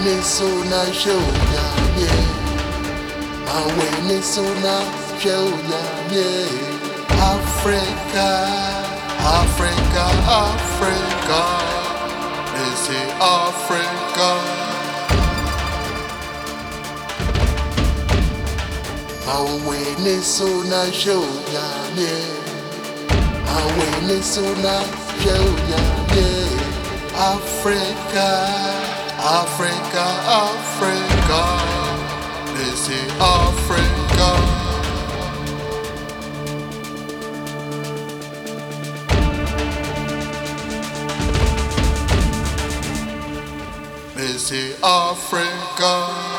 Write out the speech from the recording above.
awenesona shonyanye awenesona shonyanye africa africa africa. This is africa. Awenesona shonyanye awenesona yeah. africa africa africa this is africa This is Africa.